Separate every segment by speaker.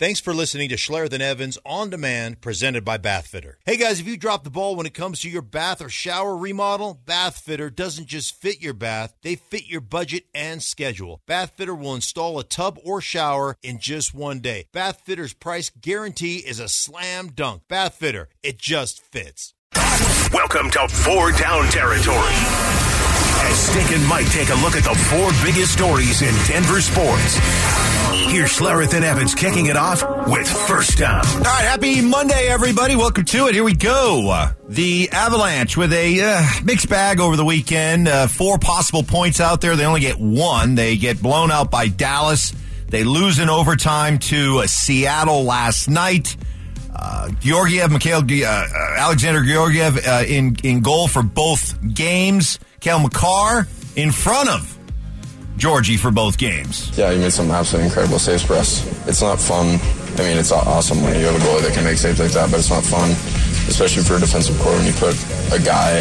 Speaker 1: Thanks for listening to Schlereth and Evans On Demand, presented by Bathfitter. Hey guys, if you drop the ball when it comes to your bath or shower remodel, Bathfitter doesn't just fit your bath, they fit your budget and schedule. Bathfitter will install a tub or shower in just one day. Bathfitter's price guarantee is a slam dunk. Bathfitter, it just fits.
Speaker 2: Welcome to Four Down Territory. As Stick and Mike take a look at the four biggest stories in Denver sports. Here's Schlereth and Evans kicking it off with First Down.
Speaker 3: All right, happy Monday, everybody. Welcome to it. Here we go. Uh, the Avalanche with a uh, mixed bag over the weekend. Uh, four possible points out there. They only get one. They get blown out by Dallas. They lose in overtime to uh, Seattle last night. Uh, Georgiev, Mikhail, uh, Alexander Georgiev uh, in in goal for both games. Cale Makar in front of Georgie for both games.
Speaker 4: Yeah, he made some absolutely incredible saves for us. It's not fun. I mean, it's awesome when you have a goalie that can make saves like that, but it's not fun, especially for a defensive corps when you put a guy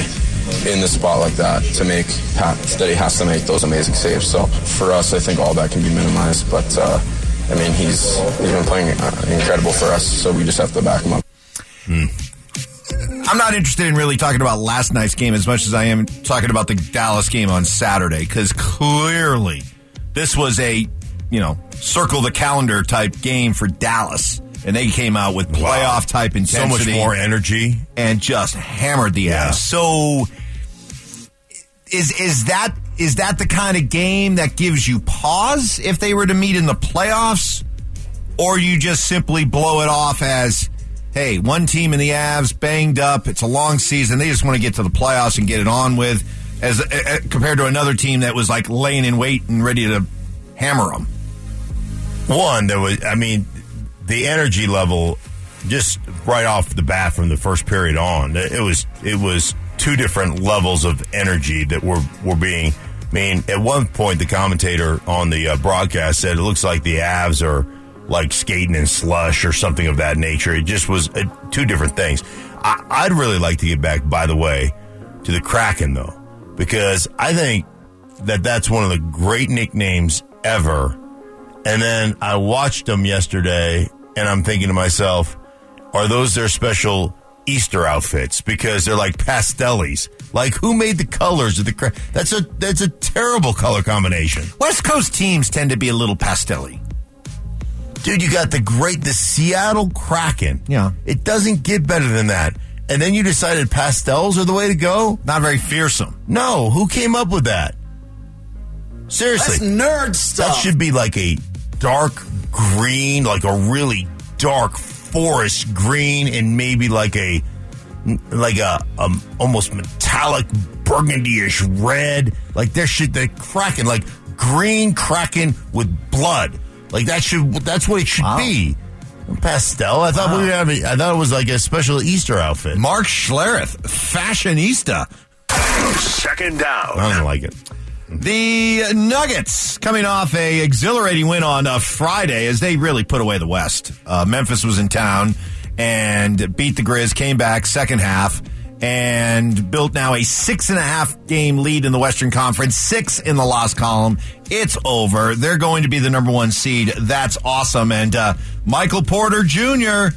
Speaker 4: in the spot like that to make that he has to make those amazing saves. So for us, I think all that can be minimized, but. Uh, I mean, he's he's been playing uh, incredible for us, so we just have to back him up.
Speaker 3: I'm not interested in really talking about last night's game as much as I am talking about the Dallas game on Saturday because clearly this was a, you know, circle the calendar type game for Dallas. And they came out with playoff type intensity.
Speaker 5: So much more energy.
Speaker 3: and just hammered the
Speaker 5: Yeah.
Speaker 3: ass. So is is that is that the kind of game that gives you pause if they were to meet in the playoffs? Or you just simply blow it off as hey, one team in the Avs banged up, it's a long season, they just want to get to the playoffs and get it on with as uh, compared to another team that was like laying in wait and ready to hammer them.
Speaker 5: One, there was, I mean, the energy level just right off the bat from the first period on, it was, it was two different levels of energy that were, were being, I mean, at one point, the commentator on the uh, broadcast said it looks like the Avs are like skating in slush or something of that nature. It just was uh, two different things. I, I'd really like to get back, by the way, to the Kraken, though, because I think that that's one of the great nicknames ever. And then I watched them yesterday, and I'm thinking to myself, are those their special Easter outfits? Because they're like pastellis. Like who made the colors of the? That's a that's a terrible color combination,
Speaker 3: West Coast teams tend to be a little pastelly.
Speaker 5: Dude. You got the great the Seattle Kraken.
Speaker 3: Yeah.
Speaker 5: it doesn't get better than that. And then you decided pastels are the way to go.
Speaker 3: Not very fearsome.
Speaker 5: No, who came up with that? Seriously,
Speaker 6: nerd stuff.
Speaker 5: That should be like a dark green, like a really dark forest green, and maybe like a like a um, almost metallic burgundyish red. Like there should the kraken, like green kraken with blood. Like that should that's what it should
Speaker 3: Wow.
Speaker 5: be. Pastel. I thought we were having. I thought it was like a special Easter outfit.
Speaker 3: Mark Schlereth, fashionista.
Speaker 2: Second down.
Speaker 5: I don't like it.
Speaker 3: The Nuggets coming off a exhilarating win on uh, Friday as they really put away the West. Uh, Memphis was in town and beat the Grizz, came back second half and built now a six and a half game lead in the Western Conference, six in the loss column. It's over. They're going to be the number one seed. That's awesome. And uh, Michael Porter Jr.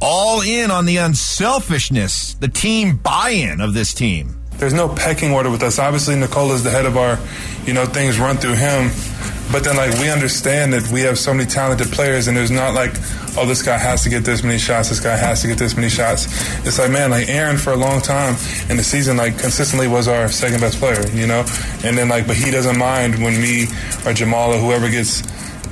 Speaker 3: all in on the unselfishness, the team buy-in of this team.
Speaker 7: there's no pecking order with us. Obviously, Nikola's the head of our, you know, things run through him. But then, like, we understand that we have so many talented players, and there's not like, oh, this guy has to get this many shots, this guy has to get this many shots. It's like, man, like Aaron for a long time in the season, like, consistently was our second best player, you know? And then, like, but he doesn't mind when me or Jamal or whoever gets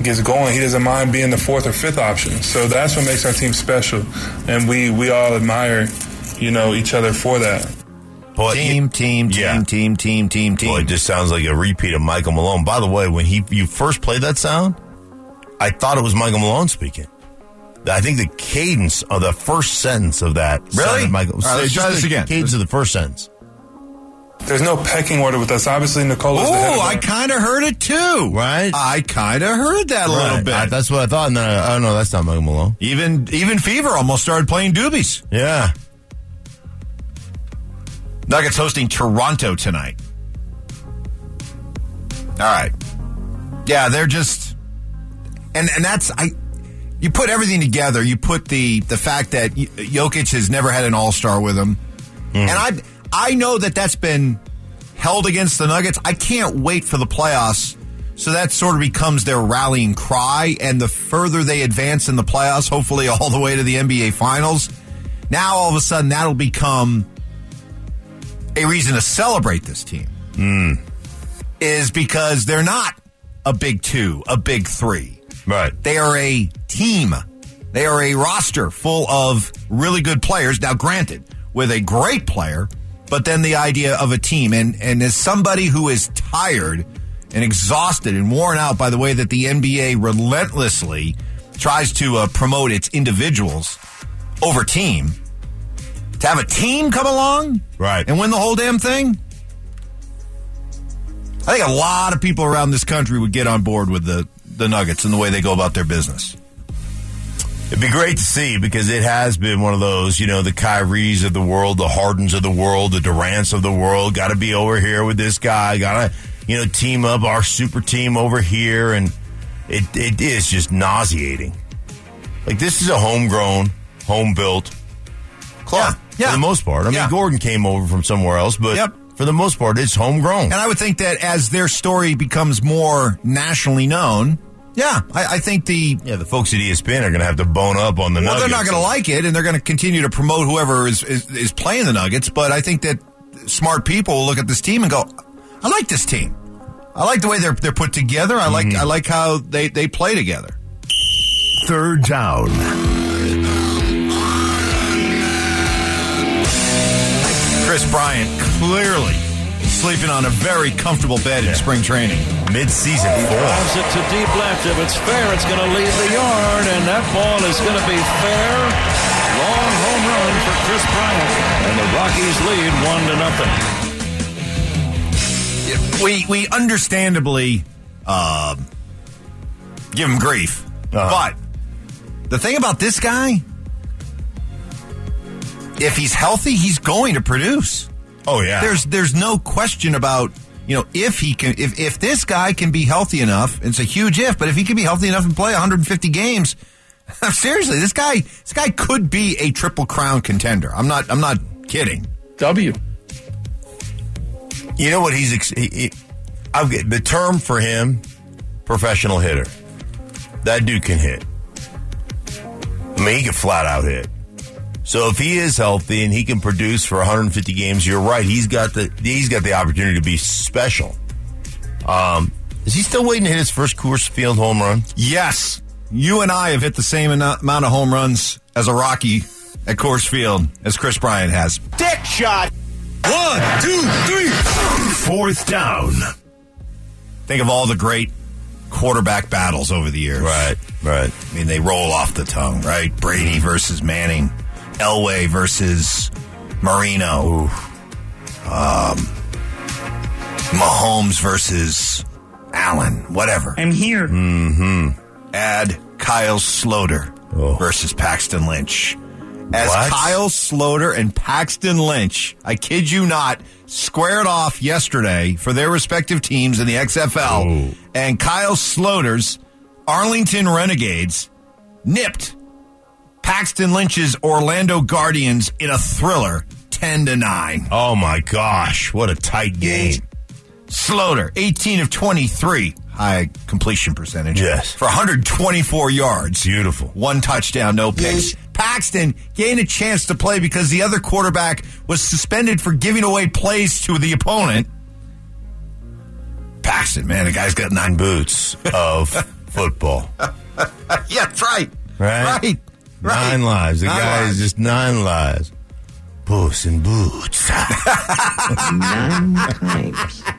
Speaker 7: gets going, he doesn't mind being the fourth or fifth option. So that's what makes our team special, and we we all admire, you know, each other for that.
Speaker 5: Boy,
Speaker 3: Team, team, team,
Speaker 5: Yeah.
Speaker 3: team, team, team, team.
Speaker 5: Boy, it just sounds like a repeat of Michael Malone. By the way, when he you first played that sound, I thought it was Michael Malone speaking. I think the cadence of the first sentence of that
Speaker 3: Really?
Speaker 5: Michael.
Speaker 3: All right, let's
Speaker 5: just
Speaker 3: try this again.
Speaker 5: Cadence of the first sentence.
Speaker 7: There's no pecking order with us. Obviously, Nikola's the head of
Speaker 3: Oh,
Speaker 7: our-
Speaker 3: I kind of heard it too.
Speaker 5: Right?
Speaker 3: I kind of heard that a little
Speaker 5: Right.
Speaker 3: bit.
Speaker 5: I- that's what I thought. And then I, oh no, that's not Michael Malone.
Speaker 3: even even Fever almost started playing doobies.
Speaker 5: Yeah.
Speaker 3: Nuggets hosting Toronto tonight. All right. Yeah, they're just and and that's I you put everything together. You put the the fact that Jokic has never had an All Star with him, hmm. and I I know that that's been held against the Nuggets. I can't wait for the playoffs. So that sort of becomes their rallying cry, and the further they advance in the playoffs, hopefully all the way to the NBA Finals, now all of a sudden that'll become a reason to celebrate this team. Hmm. Is because they're not a big two, a big three.
Speaker 5: Right.
Speaker 3: They are a team. They are a roster full of really good players. Now, granted, with a great player, but then the idea of a team. And, and as somebody who is tired and exhausted and worn out by the way that the NBA relentlessly tries to uh, promote its individuals over team, to have a team come along
Speaker 5: Right.
Speaker 3: and win the whole damn thing, I think a lot of people around this country would get on board with the, the Nuggets and the way they go about their business.
Speaker 5: It'd be great to see because it has been one of those, you know, the Kyries of the world, the Hardens of the world, the Durants of the world. Got to be over here with this guy. Got to, you know, team up our super team over here, and it it is just nauseating. Like this is a homegrown, home built club
Speaker 3: Yeah, yeah.
Speaker 5: for the most part. I mean,
Speaker 3: Yeah.
Speaker 5: Gordon came over from somewhere else, but
Speaker 3: Yep.
Speaker 5: for the most part, it's homegrown.
Speaker 3: And I would think that as their story becomes more nationally known, yeah, I, I think the
Speaker 5: yeah, the folks at ESPN are going to have to bone up on the
Speaker 3: well, they're not going to like it, and they're going to continue to promote whoever is, is is playing the Nuggets. But I think that smart people will look at this team and go, "I like this team. I like the way they're they're put together. I like mm-hmm. I like how they they play together."
Speaker 2: Third down.
Speaker 3: Kris Bryant clearly sleeping on a very comfortable bed in spring training.
Speaker 5: mid-season form.
Speaker 6: Drives it to deep left. If it's fair, it's going to leave the yard, and that ball is going to be fair. Long home run for Kris Bryant, and the Rockies lead one to nothing.
Speaker 3: we we understandably um, give him grief,
Speaker 5: Uh-huh.
Speaker 3: but the thing about this guy, if he's healthy, he's going to produce.
Speaker 5: Oh yeah,
Speaker 3: There's there's no question about you know if he can if if this guy can be healthy enough. It's a huge if, but if he can be healthy enough and play 150 games. Seriously, this guy, this guy could be a triple crown contender. I'm not, I'm not kidding.
Speaker 7: W.
Speaker 5: You know what he's he, he, I've the term for him, professional hitter. That dude can hit. I mean, he can flat out hit. So if he is healthy and he can produce for 150 games, you're right. He's got the he's got the opportunity to be special. Um, is he still waiting to hit his first Coors Field home run?
Speaker 3: Yes, you and I have hit the same amount of home runs as a Rocky at Coors Field as Kris Bryant has.
Speaker 1: Dick shot.
Speaker 3: One, two, three.
Speaker 2: Fourth down.
Speaker 3: Think of all the great quarterback battles over the years.
Speaker 5: Right, right.
Speaker 3: I mean, they roll off the tongue, right? Brady versus Manning, Elway versus Marino, um, Mahomes versus Allen, whatever.
Speaker 8: I'm here.
Speaker 3: Add Kyle Sloter
Speaker 5: Oh.
Speaker 3: versus Paxton Lynch. As
Speaker 5: What?
Speaker 3: Kyle Sloter and Paxton Lynch, I kid you not, squared off yesterday for their respective teams in the XFL.
Speaker 5: Oh.
Speaker 3: And Kyle Sloter's Arlington Renegades nipped Paxton Lynch's Orlando Guardians in a thriller 10 to 9.
Speaker 5: Oh my gosh, what a tight game.
Speaker 3: Sloter, 18 of 23, high completion percentage.
Speaker 5: Yes.
Speaker 3: For 124 yards.
Speaker 5: Beautiful.
Speaker 3: One touchdown, no picks. Paxton gained a chance to play because the other quarterback was suspended for giving away plays to the opponent. Paxton, man, the guy's got nine boots.
Speaker 5: Boots of football.
Speaker 3: yeah, that's right.
Speaker 5: Right?
Speaker 3: Right. Right.
Speaker 5: Nine lives. The
Speaker 3: Nine
Speaker 5: guy
Speaker 3: lives.
Speaker 5: is just nine lives. Puss in boots.
Speaker 8: Nine times.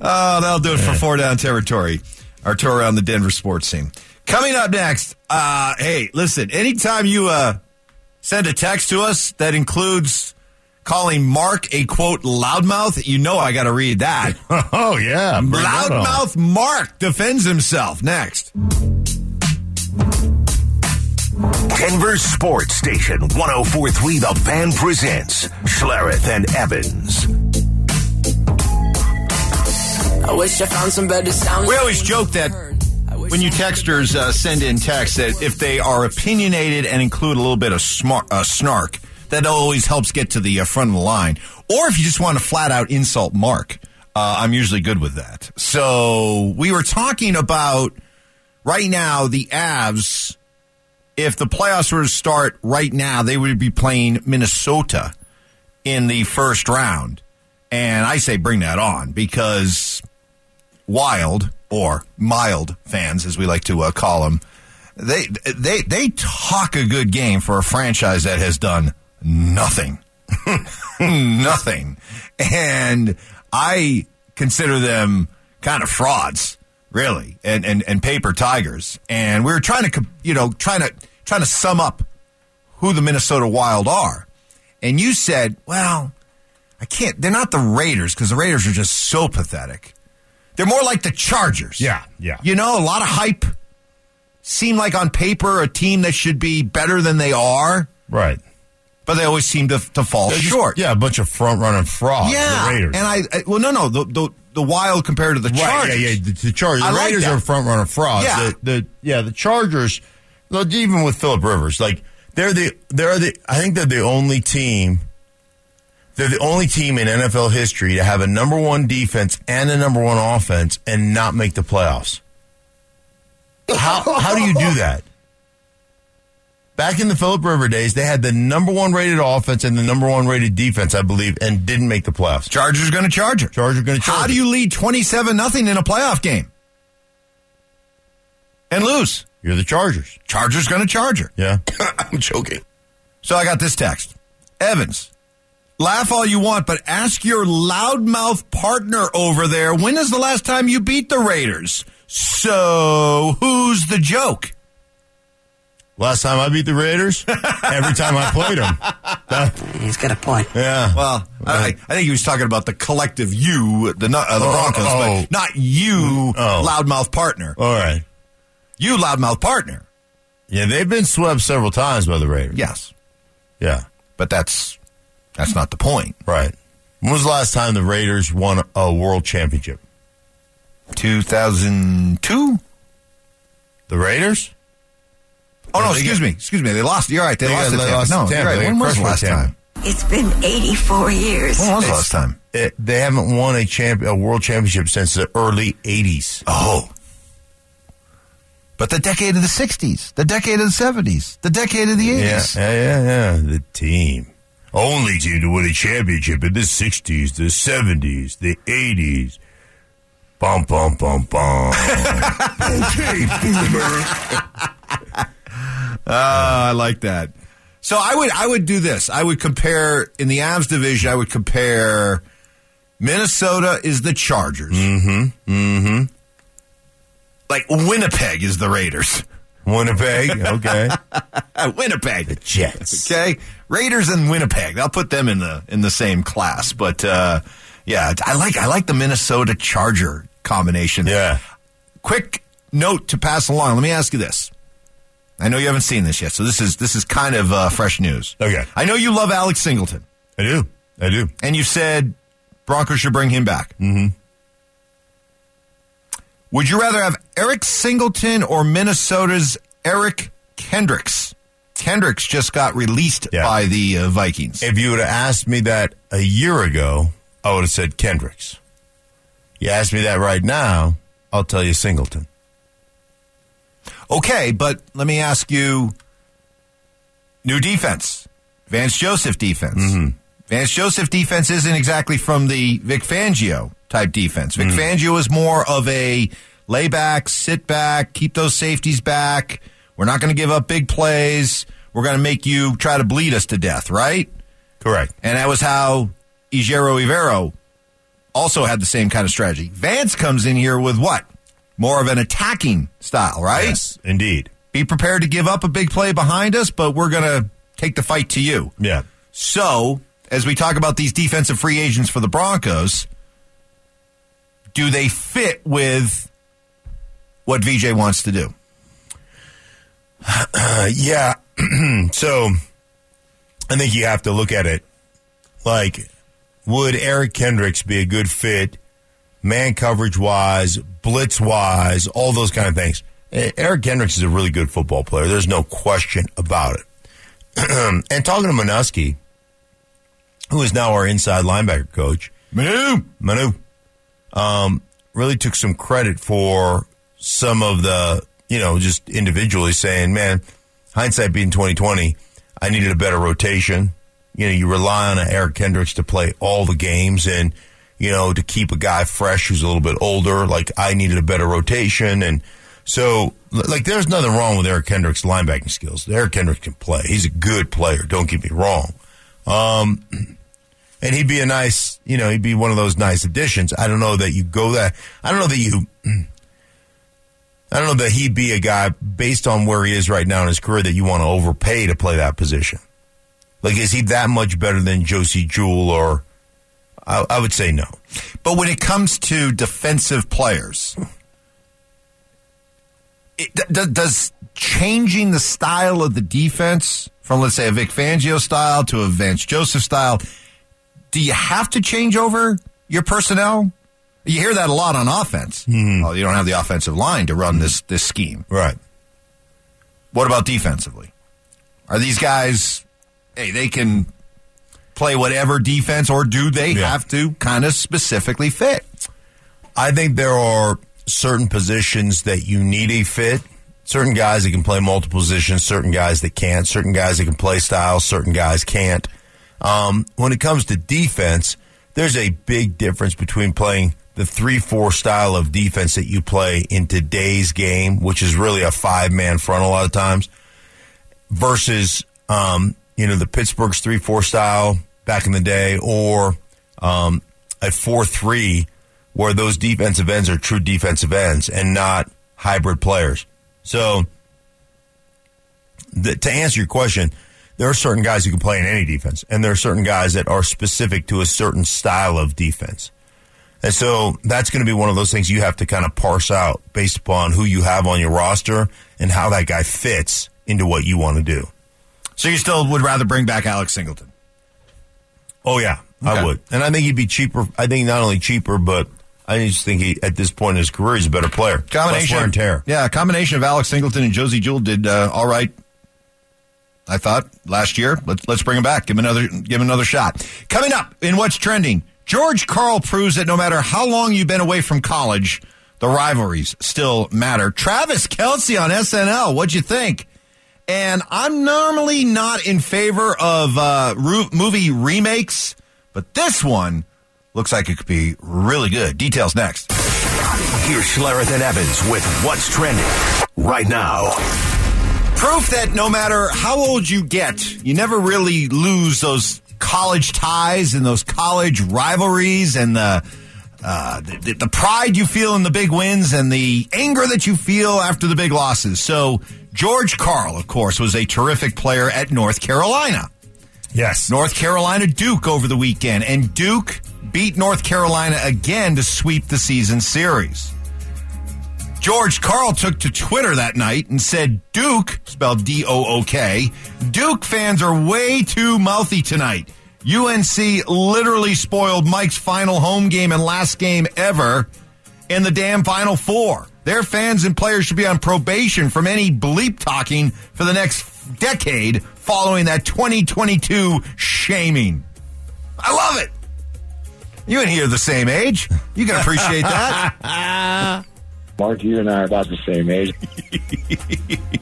Speaker 3: Oh, that'll do it for four down territory. Our tour around the Denver sports scene. Coming up next, uh, hey, listen, anytime you uh, send a text to us that includes calling Mark a quote loudmouth, you know I got to read that.
Speaker 5: oh yeah. bring that on.
Speaker 3: Loudmouth Mark defends himself. Next.
Speaker 2: Denver Sports Station 1043 The Fan presents Schlereth and Evans.
Speaker 9: I wish I found some better sounds.
Speaker 3: We always joke that when you texters uh, send in texts that if they are opinionated and include a little bit of smart, uh, snark, that always helps get to the uh, front of the line. Or if you just want to flat out insult Mark, uh, I'm usually good with that. So we were talking about right now the Avs. If the playoffs were to start right now, they would be playing Minnesota in the first round. And I say bring that on because wild or mild fans, as we like to uh, call them, they they they talk a good game for a franchise that has done nothing, nothing, and I consider them kind of frauds, really, and and and paper tigers. And we were trying to, you know, trying to trying to sum up who the Minnesota Wild are, and you said, well. I can't. They're not the Raiders because the Raiders are just so pathetic. They're more like the Chargers.
Speaker 5: Yeah, yeah.
Speaker 3: You know, a lot of hype. Seem like on paper a team that should be better than they are,
Speaker 5: Right.
Speaker 3: But they always seem to, to fall
Speaker 5: They're just-
Speaker 3: short.
Speaker 5: yeah, a bunch of front running frauds.
Speaker 3: yeah.
Speaker 5: The Raiders.
Speaker 3: And I, I well, no, no, the, the the Wild compared to the
Speaker 5: Right,
Speaker 3: Chargers.
Speaker 5: yeah, yeah. The, the Chargers.
Speaker 3: I
Speaker 5: The
Speaker 3: like
Speaker 5: Raiders
Speaker 3: that.
Speaker 5: are front runner frauds.
Speaker 3: Yeah.
Speaker 5: The, the yeah, the Chargers. Even with Philip Rivers, like they're the they're the. I think they're the only team. They're the only team in NFL history to have a number one defense and a number one offense and not make the playoffs. How how do you do that? Back in the Philip River days, they had the number one rated offense and the number one rated defense, I believe, and didn't make the playoffs.
Speaker 3: Chargers going to charge her.
Speaker 5: Chargers going to charge. Her.
Speaker 3: How do you lead twenty seven nothing in a playoff game and lose?
Speaker 5: You're the Chargers.
Speaker 3: Chargers going to charge her.
Speaker 5: Yeah.
Speaker 3: I'm joking. So I got this text. Evans, laugh all you want, but ask your loudmouth partner over there when is the last time you beat the Raiders? So who's the joke?
Speaker 5: Last time I beat the Raiders, every time I played them.
Speaker 8: He's got a point.
Speaker 5: Yeah.
Speaker 3: Well, I, I think he was talking about the collective you, the, uh, the
Speaker 5: Oh,
Speaker 3: Broncos,
Speaker 5: oh.
Speaker 3: but not you,
Speaker 5: Oh.
Speaker 3: loudmouth partner.
Speaker 5: All right.
Speaker 3: You, loudmouth partner.
Speaker 5: Yeah, they've been swept several times by the Raiders.
Speaker 3: Yes,
Speaker 5: Yeah.
Speaker 3: but that's that's not the point.
Speaker 5: Right. When was the last time the Raiders won a world championship?
Speaker 3: 2002?
Speaker 5: The Raiders?
Speaker 3: Oh, no, excuse me. Excuse me. They lost. You're right. They,
Speaker 5: They
Speaker 3: lost
Speaker 5: got-
Speaker 3: to
Speaker 5: they
Speaker 3: Tampa.
Speaker 5: lost
Speaker 3: no,
Speaker 5: Tampa.
Speaker 3: you're right. When was the last time?
Speaker 10: It's been 84 years.
Speaker 3: When was the last time?
Speaker 5: It, they haven't won a champ a world championship since the early 80s.
Speaker 3: Oh. But the decade of the 60s, the decade of the 70s, the decade of the
Speaker 5: Yeah,
Speaker 3: 80s.
Speaker 5: yeah, yeah, yeah. The team. Only team to win a championship in the 60s, the 70s, the 80s. Bum, bum, bum, bum. okay, boomer.
Speaker 3: Ah, I like that. So I would I would do this. I would compare in the Avs division. I would compare Minnesota is the Chargers. Mm-hmm. Mm-hmm. Like Winnipeg is the Raiders.
Speaker 5: Winnipeg, okay.
Speaker 3: Winnipeg.
Speaker 5: The Jets.
Speaker 3: Okay, Raiders and Winnipeg. I'll put them in the in the same class. But uh, yeah, I like I like the Minnesota Charger combination.
Speaker 5: Yeah.
Speaker 3: Quick note to pass along. Let me ask you this. I know you haven't seen this yet, so this is this is kind of uh, fresh news.
Speaker 5: Okay.
Speaker 3: I know you love Alex Singleton,
Speaker 5: I do. I do.
Speaker 3: and you said Broncos should bring him back. Mm-hmm. Would you rather have Eric Singleton or Minnesota's Eric Kendricks? Kendricks just got released
Speaker 5: Yeah.
Speaker 3: by the uh, Vikings.
Speaker 5: If you would have asked me that a year ago, I would have said Kendricks. You ask me that right now, I'll tell you Singleton.
Speaker 3: Okay, but let me ask you new defense. Vance Joseph defense. Mm-hmm. Vance Joseph defense isn't exactly from the Vic Fangio type defense. Vic mm-hmm. Fangio is more of a lay back, sit back, keep those safeties back. We're not going to give up big plays. We're going to make you try to bleed us to death, right?
Speaker 5: Correct.
Speaker 3: And that was how Ejiro Evero also had the same kind of strategy. Vance comes in here with what? More of an attacking style, right?
Speaker 5: Yes, indeed.
Speaker 3: Be prepared to give up a big play behind us, but we're going to take the fight to you.
Speaker 5: Yeah.
Speaker 3: So, as we talk about these defensive free agents for the Broncos, do they fit with what VJ wants to do?
Speaker 5: Uh, yeah. so I think you have to look at it like would Eric Kendricks be a good fit man coverage wise, blitz wise, all those kind of things. Eh, Eric Kendricks is a really good football player. There's no question about it. and talking to Manusky, who is now our inside linebacker coach,
Speaker 3: Manu.
Speaker 5: Manu, um, really took some credit for some of the, you know, just individually saying, man, hindsight being 2020, I needed a better rotation. You know, you rely on Eric Kendricks to play all the games and, you know, to keep a guy fresh who's a little bit older. Like I needed a better rotation. And so, like, there's nothing wrong with Eric Kendricks' linebacking skills. Eric Kendricks can play. He's a good player. Don't get me wrong. Um, and he'd be a nice, you know, he'd be one of those nice additions. I don't know that you go that. I don't know that you. I don't know that he'd be a guy based on where he is right now in his career that you want to overpay to play that position. Like, is he that much better than Josey Jewell or? I, I would say no.
Speaker 3: But when it comes to defensive players, it, d- does changing the style of the defense from, let's say, a Vic Fangio style to a Vance Joseph style, do you have to change over your personnel? You hear that a lot on offense. Mm-hmm. Oh, you don't have the offensive line to run this this scheme.
Speaker 5: Right.
Speaker 3: What about defensively? Are these guys? Hey, they can play whatever defense, or do they
Speaker 5: Yeah.
Speaker 3: have to kind of specifically fit?
Speaker 5: I think there are certain positions that you need a fit. Certain guys that can play multiple positions, certain guys that can't, certain guys that can play styles, certain guys can't. Um, when it comes to defense, there's a big difference between playing the 3 4 style of defense that you play in today's game, which is really a five man front a lot of times, versus, um, you know, the Pittsburgh's 3 4 style back in the day or um, a 4 3 where those defensive ends are true defensive ends and not hybrid players. So, the, to answer your question, there are certain guys who can play in any defense, and there are certain guys that are specific to a certain style of defense. And so that's going to be one of those things you have to kind of parse out based upon who you have on your roster and how that guy fits into what you want to do.
Speaker 3: So you still would rather bring back Alex Singleton?
Speaker 5: Oh yeah,
Speaker 3: Okay.
Speaker 5: I would, and I think he'd be cheaper. I think not only cheaper, but I just think he at this point in his career he's a better player.
Speaker 3: Combination,
Speaker 5: and tear.
Speaker 3: yeah, a combination of Alex Singleton and Josey Jewell did uh, all right. I thought last year. Let's let's bring him back. Give him another give him another shot. Coming up in what's trending, George Karl proves that no matter how long you've been away from college, the rivalries still matter. Travis Kelce on SNL. What'd you think? And I'm normally not in favor of uh, movie remakes, but this one looks like it could be really good. Details next.
Speaker 2: Here's Schlereth and Evans with What's Trending right now.
Speaker 3: proof that no matter how old you get, you never really lose those college ties and those college rivalries and the, uh, the the pride you feel in the big wins and the anger that you feel after the big losses. So George Karl, of course, was a terrific player at North Carolina.
Speaker 5: Yes.
Speaker 3: North Carolina Duke over the weekend, and Duke beat North Carolina again to sweep the season series. George Karl took to Twitter that night and said, Duke, spelled D O O K, Duke fans are way too mouthy tonight. UNC literally spoiled Mike's final home game and last game ever in the damn Final Four. Their fans and players should be on probation from any bleep talking for the next decade following that 2022 shaming. I love it. You and he are the same age. You can appreciate that.
Speaker 9: Mark, you and I are about the same age.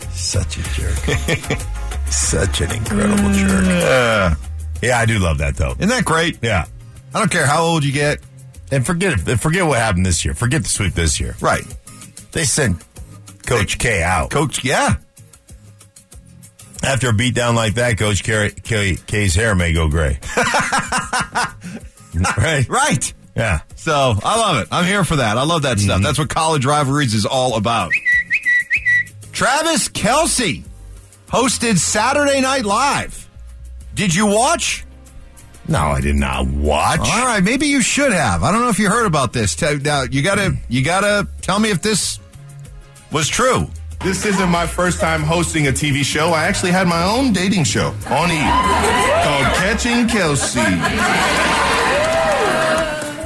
Speaker 5: Such a jerk. Such an incredible jerk.
Speaker 3: Uh,
Speaker 5: Yeah, I do love that though.
Speaker 3: isn't that great?
Speaker 5: Yeah.
Speaker 3: I don't care how old you get.
Speaker 5: And forget forget what happened this year. Forget the sweep this year.
Speaker 3: Right.
Speaker 5: They sent Coach K out.
Speaker 3: Coach, yeah.
Speaker 5: After a beatdown like that, Coach K, K, K's hair may go gray. right?
Speaker 3: Right.
Speaker 5: Yeah.
Speaker 3: So I love it. I'm here for that. I love that stuff. Mm-hmm. That's what college rivalries is all about. Travis Kelce hosted Saturday Night Live. Did you watch?
Speaker 5: No, I did not watch.
Speaker 3: All right, maybe you should have. I don't know if you heard about this. Now you gotta you gotta tell me if this was true.
Speaker 11: This isn't my first time hosting a TV show. I actually had my own dating show on E called Catching Kelce.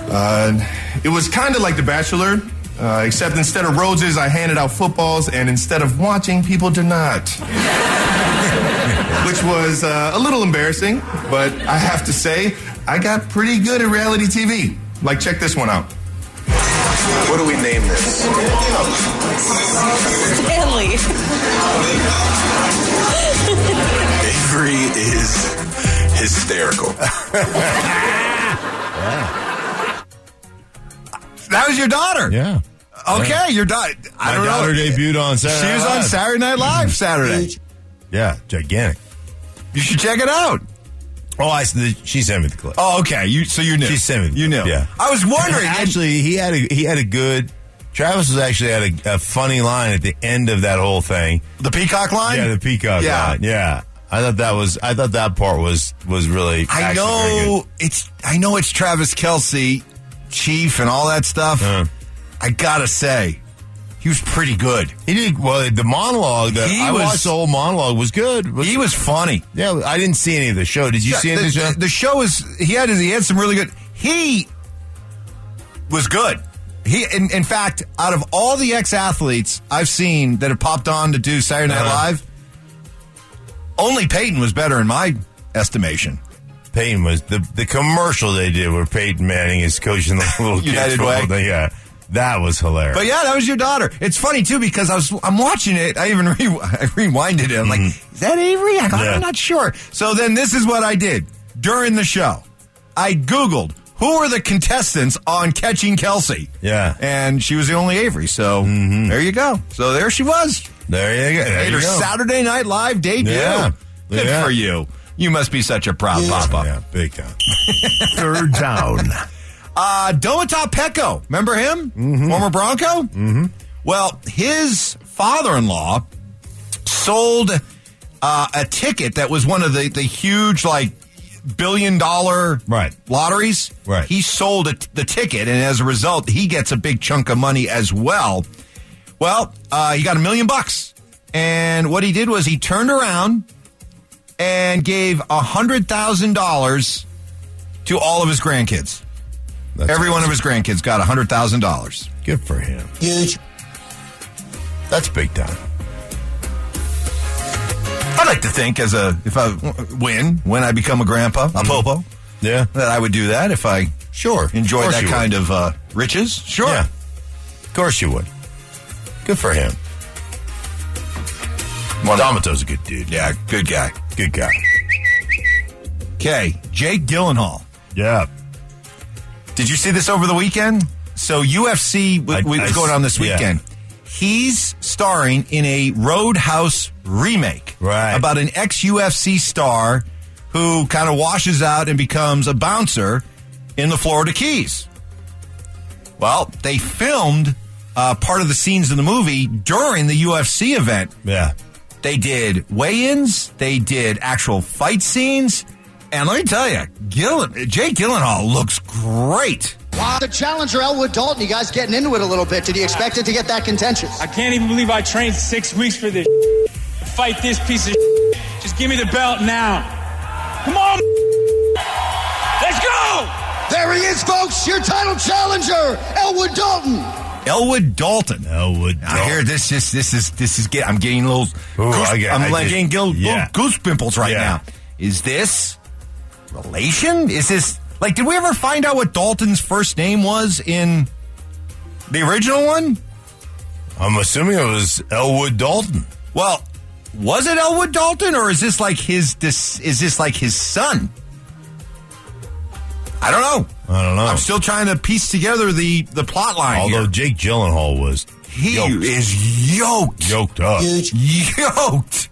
Speaker 11: Uh, it was kind of like The Bachelor, uh, except instead of roses, I handed out footballs, and instead of watching, people did not. Which was uh, a little embarrassing, but I have to say, I got pretty good at reality TV. Like, check this one out. What do we name this?
Speaker 12: Stanley.
Speaker 13: Avery is hysterical.
Speaker 3: That was your daughter.
Speaker 5: Yeah.
Speaker 3: Okay, your daughter. I
Speaker 5: My
Speaker 3: don't
Speaker 5: daughter
Speaker 3: know.
Speaker 5: debuted on Saturday
Speaker 3: She was
Speaker 5: Night
Speaker 3: on Saturday Night Live Saturday.
Speaker 5: Yeah, gigantic.
Speaker 3: You should check it out.
Speaker 5: Oh, I she sent me the clip.
Speaker 3: Oh, okay. You so you knew.
Speaker 5: She sent me. The
Speaker 3: You
Speaker 5: clip,
Speaker 3: knew.
Speaker 5: Yeah.
Speaker 3: I was wondering.
Speaker 5: actually, he had a he had a good. Travis was actually had a, a funny line at the end of that whole thing.
Speaker 3: the peacock line.
Speaker 5: Yeah, the peacock
Speaker 3: Yeah.
Speaker 5: line. Yeah, I thought that was I thought that part was was really.
Speaker 3: I know it's I know it's Travis Kelce, Chief, and all that stuff.
Speaker 5: Uh.
Speaker 3: I gotta say, he was pretty good.
Speaker 5: He did well. The monologue that
Speaker 3: He
Speaker 5: I
Speaker 3: was-
Speaker 5: watched the whole monologue was good. Was-
Speaker 3: He was funny.
Speaker 5: yeah, I didn't see any of the show. Did you see any
Speaker 3: the,
Speaker 5: of the show?
Speaker 3: the show is he had he had some really good. He was good. He in, in fact, out of all the ex athletes I've seen that have popped on to do Saturday Night
Speaker 5: Uh-huh.
Speaker 3: Live, only Peyton was better in my estimation.
Speaker 5: Peyton was the the commercial they did where Peyton Manning is coaching the little kids
Speaker 3: United
Speaker 5: football
Speaker 3: Way.
Speaker 5: Yeah, that was hilarious.
Speaker 3: But yeah, that was your daughter. It's funny too because I was I'm watching it. I even re- I rewinded it. I'm like, is that Avery? I go,
Speaker 5: Mm-hmm. Yeah.
Speaker 3: I'm not sure. So then this is what I did during the show. I googled who are the contestants on Catching Kelce.
Speaker 5: Yeah.
Speaker 3: and she was the only Avery. So there you go. So there she was.
Speaker 5: there you go. Mm-hmm. There
Speaker 3: Made
Speaker 5: you
Speaker 3: her
Speaker 5: go.
Speaker 3: Saturday Night Live debut.
Speaker 5: Yeah.
Speaker 3: Good
Speaker 5: Yeah.
Speaker 3: for you. You must be such a proud papa.
Speaker 5: Yeah, big time.
Speaker 2: Third down.
Speaker 3: Uh, Domata Peko, remember him? Former Bronco? Mm-hmm. Well, his father-in-law sold uh, a ticket that was one of the, the huge, like, billion dollar
Speaker 5: Right.
Speaker 3: lotteries.
Speaker 5: Right.
Speaker 3: He sold the ticket, and as a result, he gets a big chunk of money as well. Well, uh, he got a million bucks. And what he did was he turned around and gave a $100,000 to all of his grandkids.
Speaker 5: That's
Speaker 3: Every one of his grandkids got hundred thousand dollars.
Speaker 5: Good for him.
Speaker 3: Huge.
Speaker 5: That's big time.
Speaker 3: I'd like to think, as a if I win when I become a grandpa, a popo,
Speaker 5: Yeah.
Speaker 3: that I would do that if I
Speaker 5: Sure.
Speaker 3: enjoy that
Speaker 5: you would.
Speaker 3: kind of uh, riches. Sure.
Speaker 5: Yeah. Of course you would. Good for him. Domata's a good dude.
Speaker 3: Yeah, good guy.
Speaker 5: Good guy.
Speaker 3: Okay, Jake Gyllenhaal.
Speaker 5: Yeah.
Speaker 3: Did you see this over the weekend? So UFC w-
Speaker 5: I-
Speaker 3: w-
Speaker 5: I
Speaker 3: was going on this
Speaker 5: yeah.
Speaker 3: weekend. He's starring in a Roadhouse remake,
Speaker 5: Right.
Speaker 3: About an ex UFC star who kind of washes out and becomes a bouncer in the Florida Keys. Well, they filmed uh, part of the scenes in the movie during the UFC event.
Speaker 5: Yeah.
Speaker 3: They did weigh-ins. They did actual fight scenes. And let me tell you, Gillen, Jake Gyllenhaal looks great.
Speaker 14: Wow. The challenger, Elwood Dalton, you guys getting into it a little bit. Did you expect it to get that contentious?
Speaker 15: I can't even believe I trained six weeks for this. Fight this piece of. Just give me the belt now. Come on. Let's go.
Speaker 14: There he is, folks, your title challenger, Elwood Dalton.
Speaker 3: Elwood Dalton.
Speaker 5: Elwood.
Speaker 3: I hear this. This this is this is get. I'm getting little.
Speaker 5: Ooh,
Speaker 3: goose,
Speaker 5: I get-
Speaker 3: I'm
Speaker 5: I
Speaker 3: like
Speaker 5: just-
Speaker 3: getting gil-
Speaker 5: yeah.
Speaker 3: goose pimples right
Speaker 5: Yeah.
Speaker 3: now. Is this relation? Is this like? Did we ever find out what Dalton's first name was in the original one?
Speaker 5: I'm assuming it was Elwood Dalton.
Speaker 3: Well, was it Elwood Dalton, or is this like his? This is this like his son? I don't know.
Speaker 5: I don't know.
Speaker 3: I'm still trying to piece together the the plot line.
Speaker 5: Although
Speaker 3: here.
Speaker 5: Jake Gyllenhaal was
Speaker 3: he
Speaker 5: yoked.
Speaker 3: is yoked,
Speaker 5: yoked up.
Speaker 3: yoked.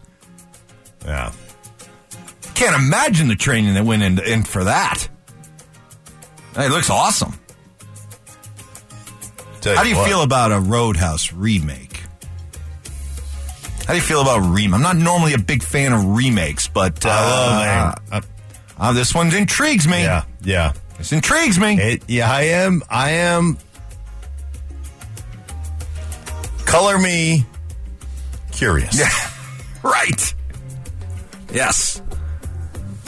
Speaker 5: Yeah.
Speaker 3: Can't imagine the training that went in, in for that. It looks awesome. How do you
Speaker 5: what.
Speaker 3: feel about a Roadhouse remake? How do you feel about remake? I'm not normally a big fan of remakes, but uh,
Speaker 5: I love
Speaker 3: uh, this one intrigues me.
Speaker 5: Yeah, yeah.
Speaker 3: This intrigues me.
Speaker 5: It, yeah, I am. I am. Color me curious.
Speaker 3: Yeah, right. Yes.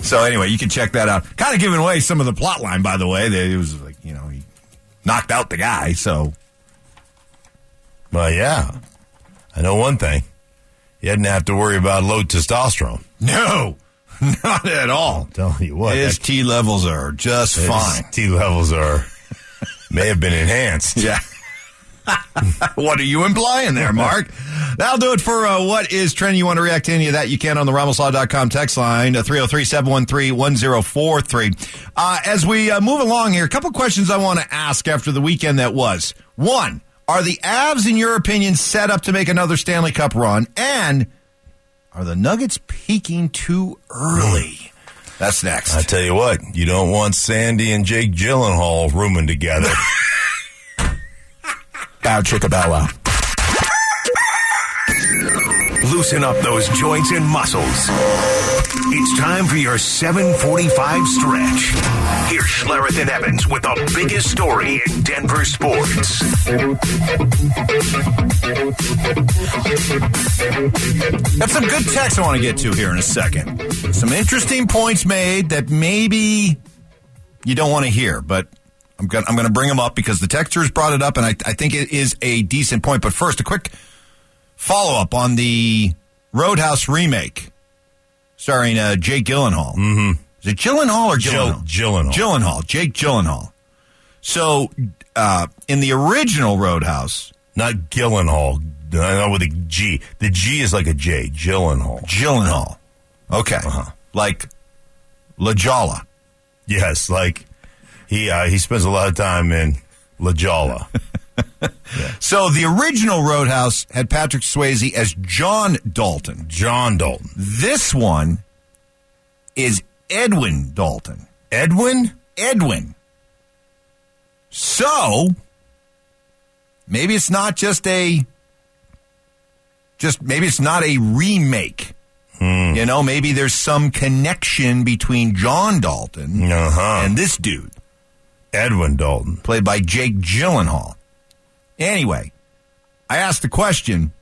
Speaker 3: So anyway, you can check that out. Kind of giving away some of the plot line, by the way. It was like you know he knocked out the guy. So,
Speaker 5: Well, yeah. I know one thing. He didn't have to worry about low testosterone.
Speaker 3: no, not at all.
Speaker 5: I'm telling you what.
Speaker 3: His T levels are just
Speaker 5: his
Speaker 3: fine.
Speaker 5: T levels are may have been enhanced.
Speaker 3: Yeah. what are you implying there, Mark? That'll do it for uh, what is trending. You want to react to any of that? You can on the RamosLaw.com text line, uh, 303 713 1043. As we uh, move along here, a couple questions I want to ask after the weekend that was. One, are the Avs, in your opinion, set up to make another Stanley Cup run? And are the Nuggets peaking too early? That's next.
Speaker 5: I tell you what, you don't want Sandy and Jake Gyllenhaal rooming together.
Speaker 11: Bow chicka bow wow.
Speaker 2: Loosen up those joints and muscles. It's time for your 745 stretch. Here's Schlereth and Evans with the biggest story in Denver sports.
Speaker 3: Got some good text I want to get to here in a second. Some interesting points made that maybe you don't want to hear, but I'm going I'm going to bring them up because the texters brought it up, and I, I think it is a decent point. But first, a quick follow up on the Roadhouse remake starring uh, Jake Gyllenhaal. Mm-hmm. Is it Gyllenhaal or
Speaker 5: Jill-
Speaker 3: Gyllenhaal?
Speaker 5: Gyllenhaal.
Speaker 3: Gyllenhaal. Jake Gyllenhaal. So, uh, in the original Roadhouse,
Speaker 5: Not Gyllenhaal. I know with a G. The G is like a J. Gyllenhaal.
Speaker 3: Gyllenhaal. Okay.
Speaker 5: Uh-huh.
Speaker 3: Like La Jolla.
Speaker 5: Yes, like he uh, he spends a lot of time in La Jolla.
Speaker 3: So the original Roadhouse had Patrick Swayze as John Dalton.
Speaker 5: John Dalton.
Speaker 3: This one is Edwin Dalton.
Speaker 5: Edwin?
Speaker 3: Edwin. So maybe it's not just a just maybe it's not a remake. You know, maybe there's some connection between John Dalton
Speaker 5: Uh-huh.
Speaker 3: and this dude.
Speaker 5: Edwin Dalton.
Speaker 3: played by Jake Gyllenhaal. Anyway, I asked the question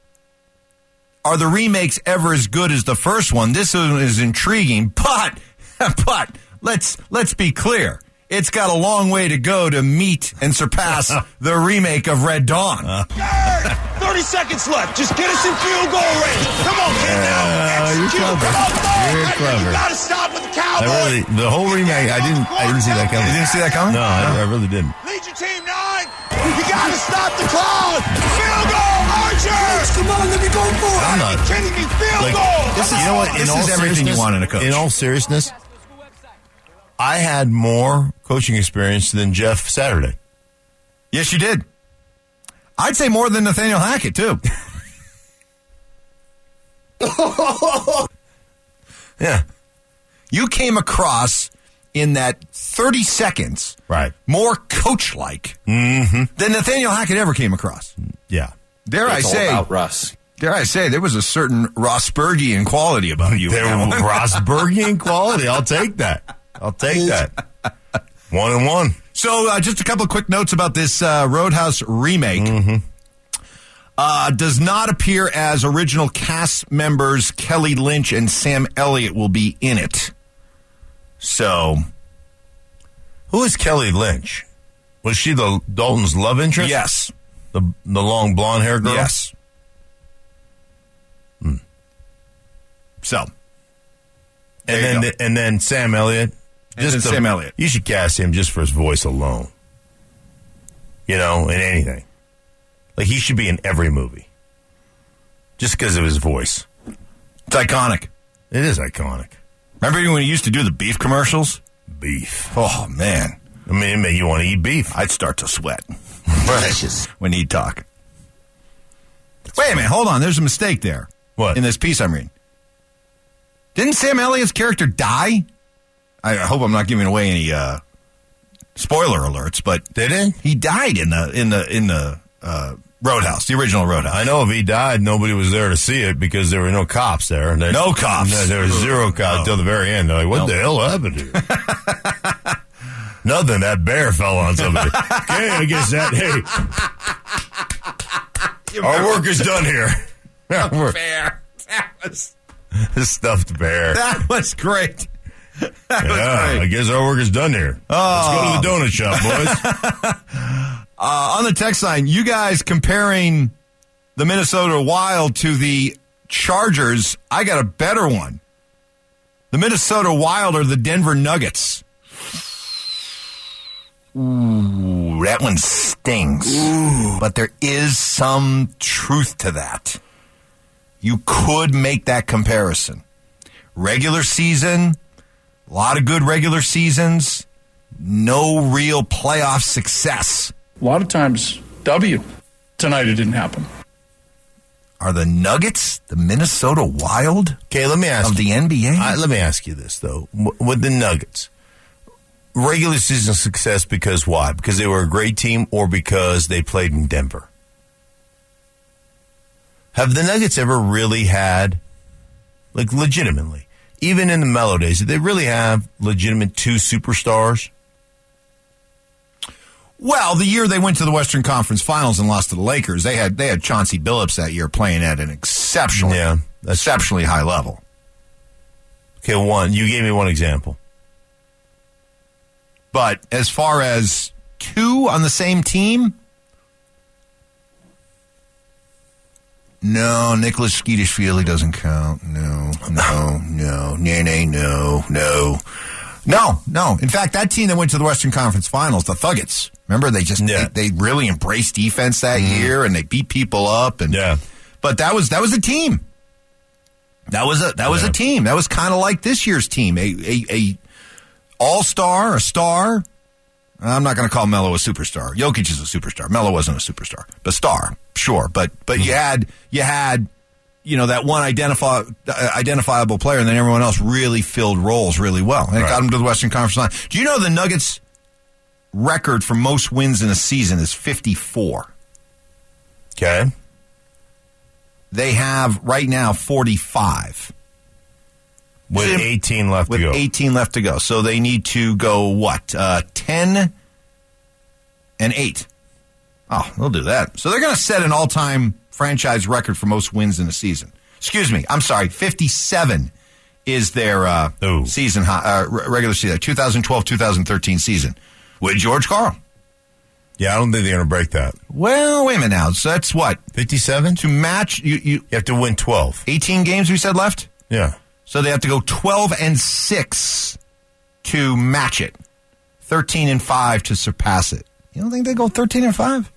Speaker 3: Are the remakes ever as good as the first one? This one is intriguing, but but let's let's be clear. It's got a long way to go to meet and surpass the remake of Red Dawn. Uh.
Speaker 15: 30 seconds left. Just get us in field goal range. Come on, kid. Uh, now.
Speaker 5: you're clever.
Speaker 15: Come on, ball.
Speaker 5: You're clever.
Speaker 15: You gotta stop with the
Speaker 5: I really the whole remake. I didn't I didn't see that coming.
Speaker 3: You didn't see that coming?
Speaker 5: No, I, I really didn't.
Speaker 15: Lead your team nine. You gotta stop the clock. Field goal, Archer. Come on, let me go for it.
Speaker 5: I'm
Speaker 15: Are you
Speaker 5: not-
Speaker 15: kidding me? Field
Speaker 5: Like,
Speaker 15: goal.
Speaker 5: this is, you know
Speaker 15: on.
Speaker 5: what?
Speaker 3: This
Speaker 5: all
Speaker 3: is everything you want in a coach.
Speaker 5: In all seriousness, I had more coaching experience than Jeff Saturday.
Speaker 3: Yes, you did. I'd say more than Nathaniel Hackett, too.
Speaker 5: Yeah,
Speaker 3: You came across in that 30 seconds
Speaker 5: right.
Speaker 3: more coach like
Speaker 5: Mm-hmm.
Speaker 3: than Nathaniel Hackett ever came across.
Speaker 5: Yeah,
Speaker 3: Dare I
Speaker 11: It's all
Speaker 3: say,
Speaker 11: about Russ.
Speaker 3: dare I say, there was a certain Rosbergian quality about you. in
Speaker 5: there
Speaker 3: that one.
Speaker 5: Rosbergian quality. I'll take that. I'll take that. One and one.
Speaker 3: So, uh, just a couple of quick notes about this uh, Roadhouse remake.
Speaker 5: Mm-hmm.
Speaker 3: Uh, does not appear as original cast members Kelly Lynch and Sam Elliott will be in it. So,
Speaker 5: Who is Kelly Lynch? Was she the Dalton's love interest?
Speaker 3: yes,
Speaker 5: The the long blonde hair girl.
Speaker 3: yes.
Speaker 5: Hmm.
Speaker 3: So,
Speaker 5: and
Speaker 3: There
Speaker 5: then
Speaker 3: go.
Speaker 5: and then Sam Elliott.
Speaker 3: Then
Speaker 5: the-
Speaker 3: Sam Elliott.
Speaker 5: You should cast him just for his voice alone. You know, in anything. Like he should be in every movie. Just because of his voice.
Speaker 3: it's iconic.
Speaker 5: It is iconic.
Speaker 3: Remember when he used to do the beef commercials?
Speaker 5: Beef.
Speaker 3: Oh man,
Speaker 5: I mean, it made you want to eat beef.
Speaker 3: I'd start to sweat
Speaker 5: Right.
Speaker 3: when he'd talk. Wait a minute, hold on. There's a mistake there.
Speaker 5: What?
Speaker 3: in this piece I'm reading? Didn't Sam Elliott's character die? I hope I'm not giving away any uh, spoiler alerts, but
Speaker 5: Did it?
Speaker 3: he died in the in the in the uh, Roadhouse, the original Roadhouse.
Speaker 5: I know if he died, nobody was there to see it because there were no cops there. There-
Speaker 3: No cops.
Speaker 5: No, there was zero cops till the very end. They're like, what
Speaker 3: No.
Speaker 5: the hell happened here? Nothing. That bear fell on somebody. okay, I guess that, hey, our work is done here.
Speaker 3: Bear. That was
Speaker 5: stuffed bear.
Speaker 3: that was great. That was
Speaker 5: yeah,
Speaker 3: great.
Speaker 5: I guess our work is done here.
Speaker 3: Oh.
Speaker 5: Let's go to the oh. donut shop, boys.
Speaker 3: Uh, on the text line, you guys comparing the Minnesota Wild to the Chargers, I got a better one. The Minnesota Wild are the Denver Nuggets. Ooh, that one stings. But there is some truth to that. You could make that comparison. Regular season, a lot of good regular seasons, no real playoff success.
Speaker 12: A lot of times, W. Tonight it didn't happen.
Speaker 3: Are the Nuggets the Minnesota Wild?
Speaker 5: Okay, let me ask
Speaker 3: of
Speaker 5: you,
Speaker 3: the NBA.
Speaker 5: Uh, let me ask you this though: W- with the Nuggets, regular season success because why? Because they were a great team, or because they played in Denver? Have the Nuggets ever really had, like, legitimately, even in the Melo days, did they really have legitimate two superstars?
Speaker 3: Well, the year they went to the Western Conference Finals and lost to the Lakers, they had they had Chauncey Billups that year playing at an exceptionally
Speaker 5: Yeah,
Speaker 3: exceptionally high level.
Speaker 5: Okay, one. You gave me one example.
Speaker 3: But as far as two on the same team, no, Nicholas Skeetish doesn't count. No, no, no, Nene, no, no. No, no. No. In fact, that team that went to the Western Conference Finals, the Thuggets, remember they just they, they really embraced defense that mm-hmm. year and they beat people up and
Speaker 5: yeah.
Speaker 3: But that was that was a team. That was a that was a team. That was kind of like this year's team. A a, a all star, a star. I'm not going to call Melo a superstar. Jokic is a superstar. Melo wasn't a superstar, but star, sure. But but you mm-hmm. had you had you know that one identify, uh, identifiable player, and then everyone else really filled roles really well, and it got them to the Western Conference line. Do you know the Nuggets' record for most wins in a season is 54?
Speaker 5: Okay.
Speaker 3: They have right now 45.
Speaker 5: With 18 left
Speaker 3: with
Speaker 5: to go.
Speaker 3: 18 left to go. So they need to go what? Uh, 10 and 8. Oh, they'll do that. So they're going to set an all-time franchise record for most wins in a season. Excuse me. I'm sorry. 57 is their uh, season high, uh, regular season 2012-2013 season with George Karl.
Speaker 5: Yeah, I don't think they're going to break that.
Speaker 3: Well, wait a minute now. So that's what
Speaker 5: 57
Speaker 3: to match. You you,
Speaker 5: have to win 12.
Speaker 3: 18 games we said left.
Speaker 5: Yeah.
Speaker 3: So they have to go 12 and 6 to match it. 13 and 5 to surpass it. You don't think they go 13 and 5?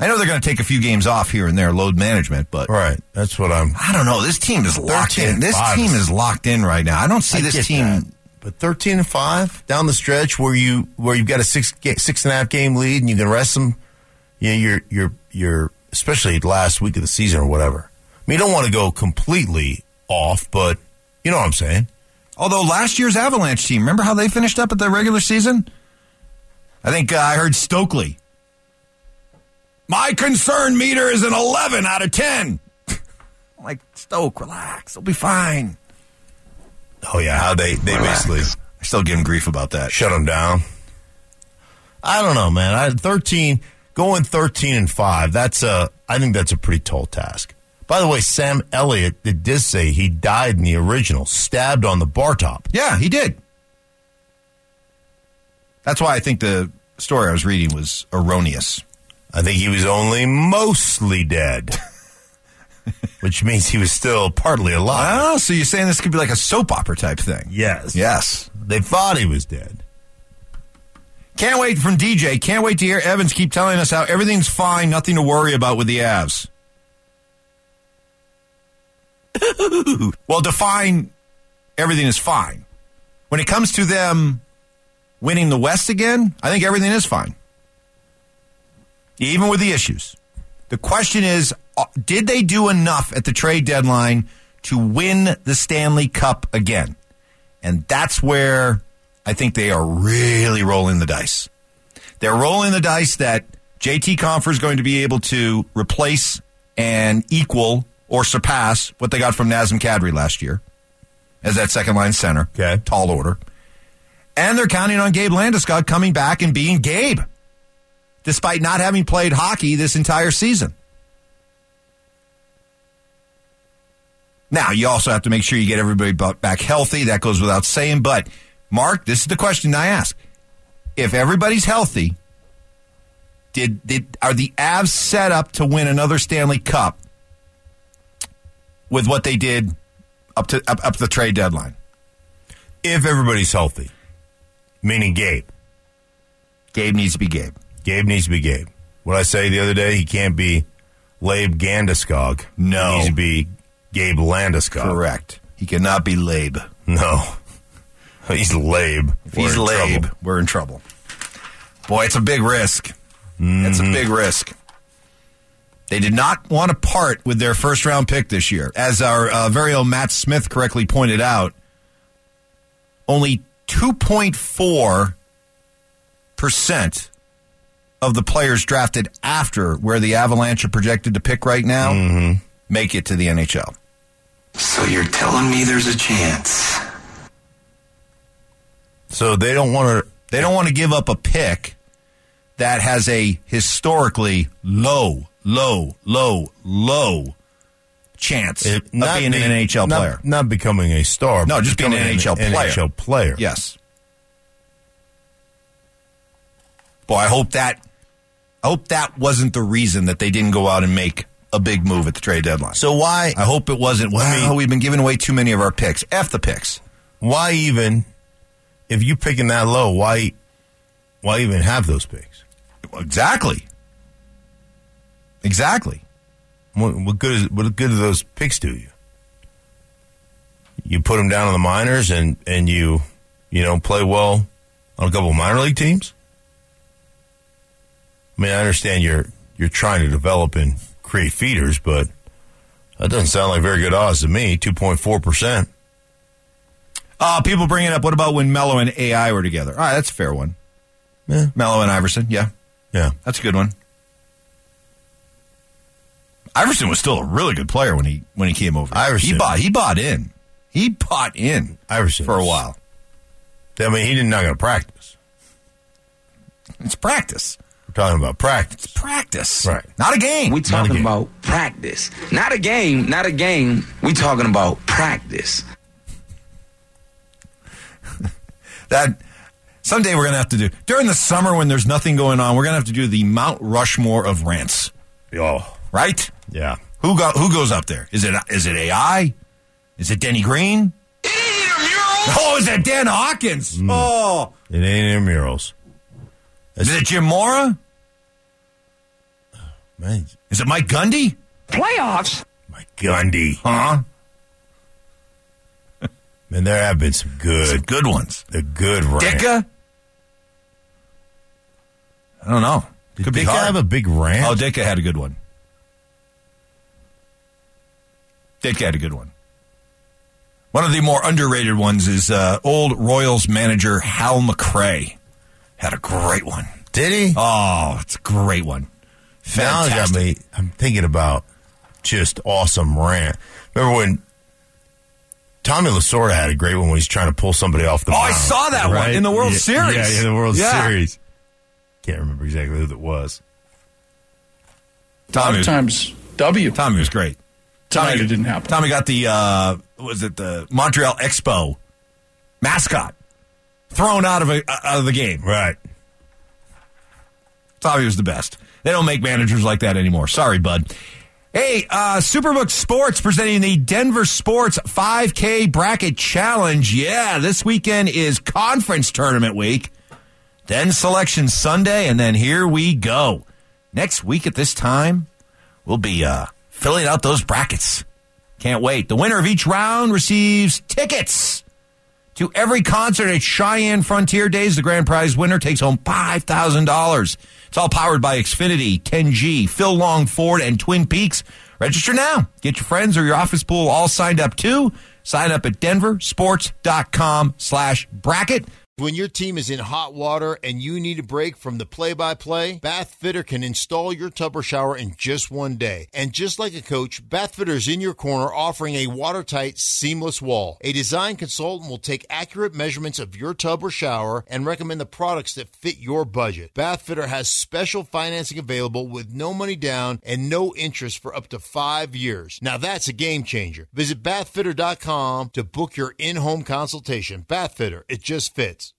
Speaker 3: I know they're going to take a few games off here and there, load management, but
Speaker 5: right. That's what I'm.
Speaker 3: I don't know. This team is locked in. This
Speaker 5: five
Speaker 3: team
Speaker 5: is-
Speaker 3: locked in right now. I don't see
Speaker 5: I
Speaker 3: this team.
Speaker 5: that. But 13 and 5 down the stretch where you where you've got a six six and a half game lead and you can rest them. Yeah, you're you're you're especially last week of the season or whatever. I mean, you don't want to go completely off, but you know what I'm saying.
Speaker 3: Although last year's Avalanche team, remember how they finished up at the regular season? I think uh, I heard Stokely. My concern meter is an 11 out of 10. I'm like, Stoke, relax. They'll be fine.
Speaker 5: Oh yeah, how they they
Speaker 3: Relax.
Speaker 5: basically
Speaker 3: I still give him grief about that.
Speaker 5: shut them down. I don't know, man. I 13 going 13 and 5. That's a I think that's a pretty tall task. By the way, Sam Elliott did did say he died in the original, stabbed on the bar top.
Speaker 3: Yeah, he did. That's why I think the story I was reading was erroneous.
Speaker 5: I think he was only mostly dead, which means he was still partly alive.
Speaker 3: Oh, so you're saying this could be like a soap opera type thing?
Speaker 5: Yes.
Speaker 3: Yes.
Speaker 5: They thought he was dead.
Speaker 3: Can't wait from DJ. Can't wait to hear Evans keep telling us how everything's fine, nothing to worry about with the Avs. well, define everything is fine. When it comes to them winning the West again, I think everything is fine. Even with the issues. The question is uh, did they do enough at the trade deadline to win the Stanley Cup again? And that's where I think they are really rolling the dice. They're rolling the dice that JT Compher is going to be able to replace and equal or surpass what they got from Nazem Kadri last year as that second line center.
Speaker 5: Okay.
Speaker 3: Tall order. And they're counting on Gabe Landeskog coming back and being Gabe, despite not having played hockey this entire season. Now, you also have to make sure you get everybody back healthy. That goes without saying. But, Mark, this is the question I ask. If everybody's healthy, Did, did are the Avs set up to win another Stanley Cup with what they did up to up, up the trade deadline?
Speaker 5: If everybody's healthy, meaning Gabe.
Speaker 3: Gabe needs to be Gabe.
Speaker 5: Gabe needs to be Gabe. What I say the other day, he can't be Labe Gandeskog.
Speaker 3: No.
Speaker 5: He needs to be Gabe Landeskog.
Speaker 3: Correct. He cannot be Labe.
Speaker 5: No. He's Labe.
Speaker 3: If he's Labe,
Speaker 5: trouble.
Speaker 3: we're in trouble. Boy, it's a big risk. It's a big risk. They did not want to part with their first round pick this year. As our uh, very own Matt Smith correctly pointed out, only 2.4% of the players drafted after where the Avalanche are projected to pick right now mm-hmm. make it to the NHL.
Speaker 13: So you're telling me there's a chance?
Speaker 5: So they don't want to.
Speaker 3: They don't want to give up a pick that has a historically low, low, low, low chance of being an NHL
Speaker 5: not,
Speaker 3: player.
Speaker 5: Not becoming a star.
Speaker 3: No, just being an
Speaker 5: becoming
Speaker 3: NHL player.
Speaker 5: NHL player.
Speaker 3: Yes. Boy, I hope that I hope that wasn't the reason that they didn't go out and make a big move at the trade deadline.
Speaker 5: So why?
Speaker 3: I hope it wasn't. Well, we've been giving away too many of our picks. F the picks.
Speaker 5: Why even? If you picking that low, why? Why even have those picks?
Speaker 3: Exactly. Exactly.
Speaker 5: What, what good is what good do those picks do you? You put them down in the minors and and you you know play well on a couple of minor league teams. I mean, I understand you're you're trying to develop and create feeders, but that doesn't sound like very good odds to me. Two point four percent.
Speaker 3: Uh, people bringing up, what about when Melo and AI were together? All right, that's a fair one.
Speaker 5: Yeah.
Speaker 3: Melo and Iverson, yeah.
Speaker 5: Yeah.
Speaker 3: That's a good one. Iverson was still a really good player when he when he came over.
Speaker 5: Iverson.
Speaker 3: He bought he bought in. He bought in
Speaker 5: Iverson
Speaker 3: for a while.
Speaker 5: I mean, he didn't not going to practice.
Speaker 3: It's practice.
Speaker 5: We're talking about practice.
Speaker 3: Practice.
Speaker 5: Right.
Speaker 3: Not a game.
Speaker 13: We
Speaker 5: Not
Speaker 13: talking
Speaker 5: game.
Speaker 13: about practice, not a game, not a game. We talking about practice.
Speaker 3: That someday we're gonna have to do during the summer when there's nothing going on. We're gonna have to do the Mount Rushmore of rants.
Speaker 5: Oh,
Speaker 3: Right?
Speaker 5: yeah.
Speaker 3: Who got who goes up there? Is it is it AI? Is it Denny Green? It ain't immurels. Oh, is it Dan Hawkins?
Speaker 5: Mm.
Speaker 3: Oh,
Speaker 5: It ain't in murals.
Speaker 3: Is it Jim Mora?
Speaker 5: Man,
Speaker 3: Is it Mike Gundy?
Speaker 10: Playoffs?
Speaker 5: Mike Gundy.
Speaker 3: Huh?
Speaker 5: Man, there have been some
Speaker 3: Some
Speaker 5: good,
Speaker 3: good ones.
Speaker 5: the good rant.
Speaker 3: Ditka? I don't know.
Speaker 5: Did
Speaker 3: Could be
Speaker 5: Ditka
Speaker 3: hard.
Speaker 5: have a big rant?
Speaker 3: Oh, Ditka had a good one. Ditka had a good one. One of the more underrated ones is uh, old Royals manager Hal McRae. Had a great one.
Speaker 5: Did he?
Speaker 3: Oh, it's a great one.
Speaker 5: now got me. I'm thinking about just awesome rant. Remember when Tommy Lasorda had a great one when he's trying to pull somebody off the
Speaker 3: Oh, I saw that one in the World
Speaker 5: Yeah,
Speaker 3: Series.
Speaker 5: Yeah, in the World
Speaker 3: Yeah.
Speaker 5: Series. Can't remember exactly who that was.
Speaker 12: A
Speaker 3: Tommy was,
Speaker 12: times, W.
Speaker 3: Tommy was great.
Speaker 12: Tonight it didn't happen.
Speaker 3: Tommy got the uh, was it the Montreal Expo mascot thrown out of a, out of the game.
Speaker 5: Right.
Speaker 3: Tommy was the best. They don't make managers like that anymore. Sorry, bud. Hey, uh, Superbook Sports presenting the Denver Sports 5K Bracket Challenge. Yeah, this weekend is conference tournament week. Then selection Sunday, and then here we go. Next week at this time, we'll be uh, filling out those brackets. Can't wait. The winner of each round receives tickets to every concert at Cheyenne Frontier Days. The grand prize winner takes home $5,000. It's all powered by Xfinity, 10G, Phil Long Ford, and Twin Peaks. Register now. Get your friends or your office pool all signed up too. Sign up at denversports.com slash bracket.
Speaker 1: When your team is in hot water and you need a break from the play by play, Bath Fitter can install your tub or shower in just one day. And just like a coach, Bath Fitter is in your corner offering a watertight, seamless wall. A design consultant will take accurate measurements of your tub or shower and recommend the products that fit your budget. Bath Fitter has special financing available with no money down and no interest for up to five years. Now that's a game changer. Visit bathfitter.com to book your in home consultation. Bath Fitter, it just fits.